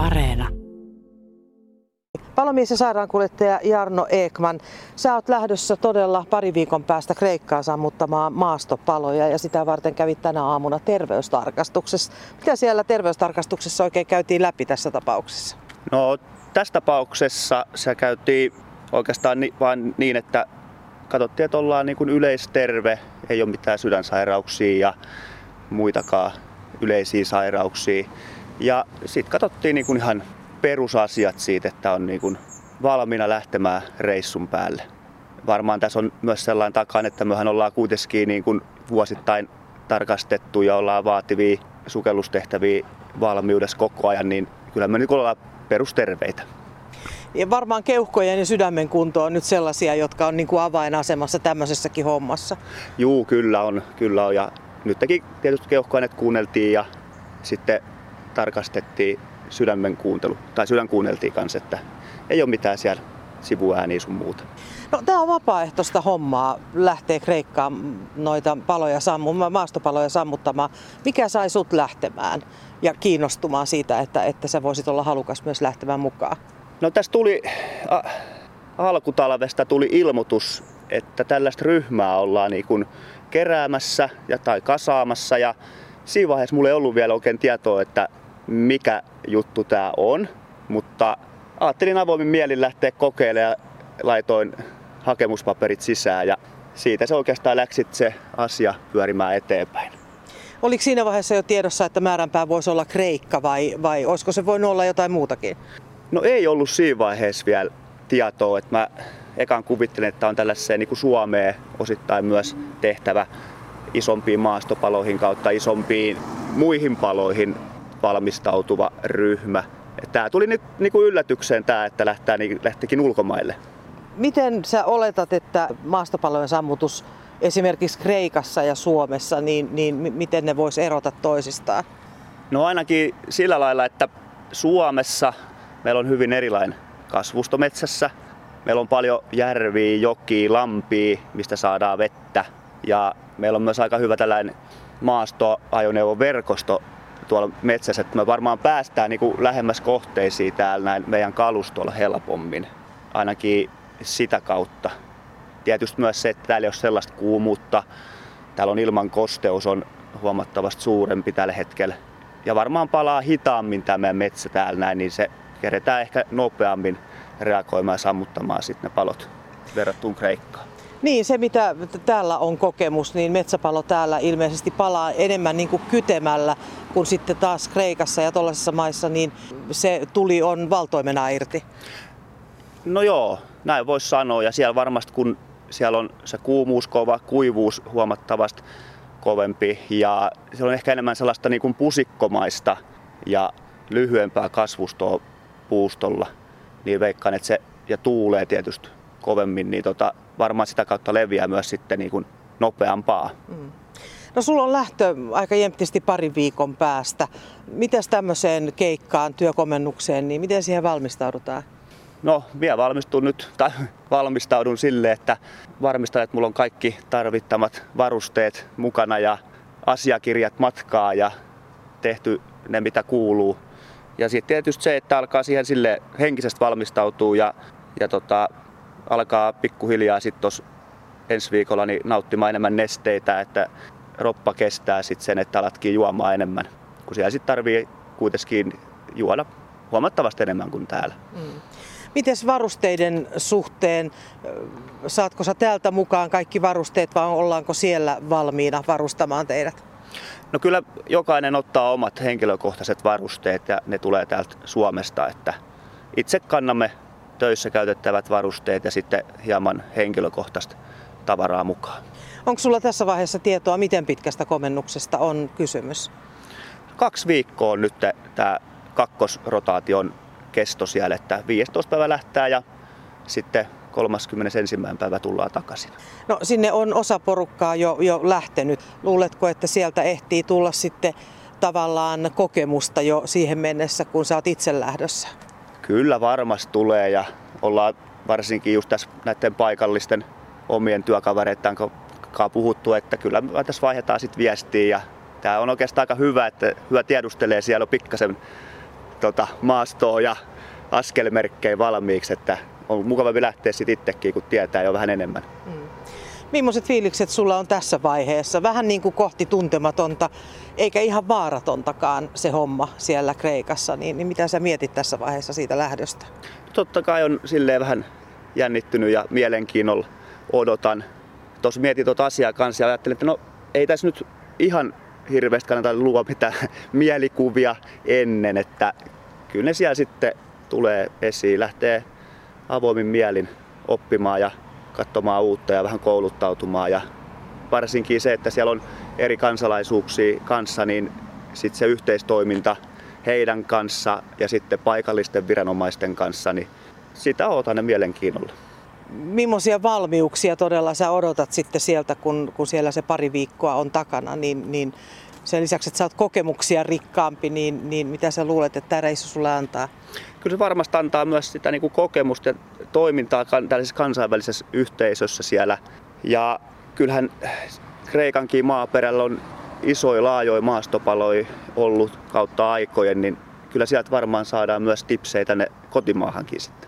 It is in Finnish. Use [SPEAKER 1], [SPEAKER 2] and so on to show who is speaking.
[SPEAKER 1] Areena.
[SPEAKER 2] Palomies ja sairaankuljettaja Jarno Ekman, sä oot lähdössä todella pari viikon päästä Kreikkaan sammuttamaan maastopaloja ja sitä varten kävit tänä aamuna terveystarkastuksessa. Mitä siellä terveystarkastuksessa oikein käytiin läpi tässä tapauksessa?
[SPEAKER 3] No tässä tapauksessa se käytiin oikeastaan ni, vain niin, että katsottiin, että ollaan niin kuin yleisterve, ei ole mitään sydänsairauksia ja muitakaan yleisiä sairauksia. Ja sitten katsottiin niin kuin ihan perusasiat siitä, että on niin kuin valmiina lähtemään reissun päälle. Varmaan tässä on myös sellainen takan, että mehän ollaan kuitenkin niin kuin vuosittain tarkastettu ja ollaan vaativia sukellustehtäviä valmiudessa koko ajan, niin kyllä me nyt ollaan perusterveitä.
[SPEAKER 2] Ja varmaan keuhkojen ja sydämen kunto on nyt sellaisia, jotka on niin kuin avainasemassa tämmöisessäkin hommassa.
[SPEAKER 3] Juu, kyllä on. Kyllä on. Ja nytkin tietysti keuhkoaineet kuunneltiin ja sitten tarkastettiin sydämen kuuntelu, tai sydän kuunneltiin kanssa, että ei ole mitään siellä sivuääniä sun muuta.
[SPEAKER 2] No, tämä on vapaaehtoista hommaa lähtee Kreikkaan noita paloja sammumaan, maastopaloja sammuttamaan. Mikä sai sut lähtemään ja kiinnostumaan siitä, että, että sä voisit olla halukas myös lähtemään mukaan?
[SPEAKER 3] No tässä tuli a, alkutalvesta tuli ilmoitus, että tällaista ryhmää ollaan niin kuin keräämässä ja, tai kasaamassa ja siinä vaiheessa mulla ei ollut vielä oikein tietoa, että mikä juttu tämä on, mutta ajattelin avoimin mielin lähteä kokeilemaan ja laitoin hakemuspaperit sisään ja siitä se oikeastaan läksit se asia pyörimään eteenpäin.
[SPEAKER 2] Oliko siinä vaiheessa jo tiedossa, että määränpää voisi olla Kreikka vai, vai olisiko se voinut olla jotain muutakin?
[SPEAKER 3] No ei ollut siinä vaiheessa vielä tietoa, että mä ekan kuvittelin, että on tällaiseen niin kuin Suomeen osittain myös tehtävä isompiin maastopaloihin kautta isompiin muihin paloihin valmistautuva ryhmä. Tämä tuli nyt niin kuin yllätykseen tämä, että lähtää, niin, lähtikin ulkomaille.
[SPEAKER 2] Miten sä oletat, että maastopalojen sammutus esimerkiksi Kreikassa ja Suomessa, niin, niin miten ne vois erota toisistaan?
[SPEAKER 3] No ainakin sillä lailla, että Suomessa meillä on hyvin erilainen kasvusto metsässä. Meillä on paljon järviä, jokia, lampia, mistä saadaan vettä. Ja meillä on myös aika hyvä tällainen maastoajoneuvoverkosto tuolla metsässä, että me varmaan päästään niin kuin lähemmäs kohteisiin täällä näin meidän kalustolla helpommin, ainakin sitä kautta. Tietysti myös se, että täällä ei ole sellaista kuumuutta, täällä on ilman kosteus on huomattavasti suurempi tällä hetkellä. Ja varmaan palaa hitaammin tämä metsä täällä näin, niin se keretään ehkä nopeammin reagoimaan ja sammuttamaan sitten ne palot verrattuna Kreikkaan.
[SPEAKER 2] Niin, se mitä täällä on kokemus, niin metsäpalo täällä ilmeisesti palaa enemmän niin kuin kytemällä kuin sitten taas Kreikassa ja tuollaisissa maissa, niin se tuli on valtoimena irti.
[SPEAKER 3] No joo, näin voisi sanoa. Ja siellä varmasti kun siellä on se kuumuus kova, kuivuus huomattavasti kovempi ja siellä on ehkä enemmän sellaista niin kuin pusikkomaista ja lyhyempää kasvustoa puustolla, niin veikkaan, että se ja tuulee tietysti kovemmin, niin tota, varmaan sitä kautta leviää myös sitten niin kuin nopeampaa. Mm.
[SPEAKER 2] No sulla on lähtö aika jemptisti parin viikon päästä. Miten tämmöiseen keikkaan, työkomennukseen, niin miten siihen valmistaudutaan?
[SPEAKER 3] No vielä valmistun nyt, tai valmistaudun sille, että varmistan, että mulla on kaikki tarvittamat varusteet mukana ja asiakirjat matkaa ja tehty ne mitä kuuluu. Ja sitten tietysti se, että alkaa siihen sille henkisesti valmistautua ja, ja tota, alkaa pikkuhiljaa sitten ensi viikolla niin nauttimaan enemmän nesteitä, että roppa kestää sitten sen, että alatkin juomaan enemmän. Kun siellä sitten tarvii kuitenkin juoda huomattavasti enemmän kuin täällä. Mm.
[SPEAKER 2] Mites varusteiden suhteen, saatko sä täältä mukaan kaikki varusteet vai ollaanko siellä valmiina varustamaan teidät?
[SPEAKER 3] No kyllä jokainen ottaa omat henkilökohtaiset varusteet ja ne tulee täältä Suomesta, että itse kannamme töissä käytettävät varusteet ja sitten hieman henkilökohtaista tavaraa mukaan.
[SPEAKER 2] Onko sulla tässä vaiheessa tietoa, miten pitkästä komennuksesta on kysymys?
[SPEAKER 3] Kaksi viikkoa on nyt tämä kakkosrotaation kesto siellä, että 15 päivä lähtää ja sitten 31. päivä tullaan takaisin.
[SPEAKER 2] No sinne on osa porukkaa jo, jo lähtenyt. Luuletko, että sieltä ehtii tulla sitten tavallaan kokemusta jo siihen mennessä, kun sä oot itse lähdössä?
[SPEAKER 3] Kyllä varmasti tulee ja ollaan varsinkin just tässä näiden paikallisten omien työkavereiden kanssa puhuttu, että kyllä me tässä vaihdetaan sitten viestiä ja tämä on oikeastaan aika hyvä, että hyvä tiedustelee siellä on pikkasen tota maastoa ja askelmerkkejä valmiiksi, että on mukava lähteä sitten itsekin, kun tietää jo vähän enemmän. Mm.
[SPEAKER 2] Millaiset fiilikset sulla on tässä vaiheessa? Vähän niin kuin kohti tuntematonta, eikä ihan vaaratontakaan se homma siellä Kreikassa. Niin, niin mitä sä mietit tässä vaiheessa siitä lähdöstä?
[SPEAKER 3] Totta kai on silleen vähän jännittynyt ja mielenkiinnolla odotan. Tuossa mietin tuota asiaa kanssa ja ajattelin, että no ei tässä nyt ihan hirveästi kannata luoda mitään mielikuvia ennen, että kyllä ne siellä sitten tulee esiin, lähtee avoimin mielin oppimaan ja katsomaan uutta ja vähän kouluttautumaan. Ja varsinkin se, että siellä on eri kansalaisuuksia kanssa, niin sitten se yhteistoiminta heidän kanssa ja sitten paikallisten viranomaisten kanssa, niin sitä odotan ne mielenkiinnolla.
[SPEAKER 2] Millaisia valmiuksia todella sä odotat sitten sieltä, kun, kun siellä se pari viikkoa on takana, niin, niin sen lisäksi, että sä oot kokemuksia rikkaampi, niin, niin mitä sä luulet, että tämä reissu sulle antaa?
[SPEAKER 3] Kyllä se varmasti antaa myös sitä niin kuin kokemusta ja toimintaa tällaisessa kansainvälisessä yhteisössä siellä. Ja kyllähän Kreikankin maaperällä on isoja laajoja maastopaloja ollut kautta aikojen, niin kyllä sieltä varmaan saadaan myös tipsejä tänne kotimaahankin sitten.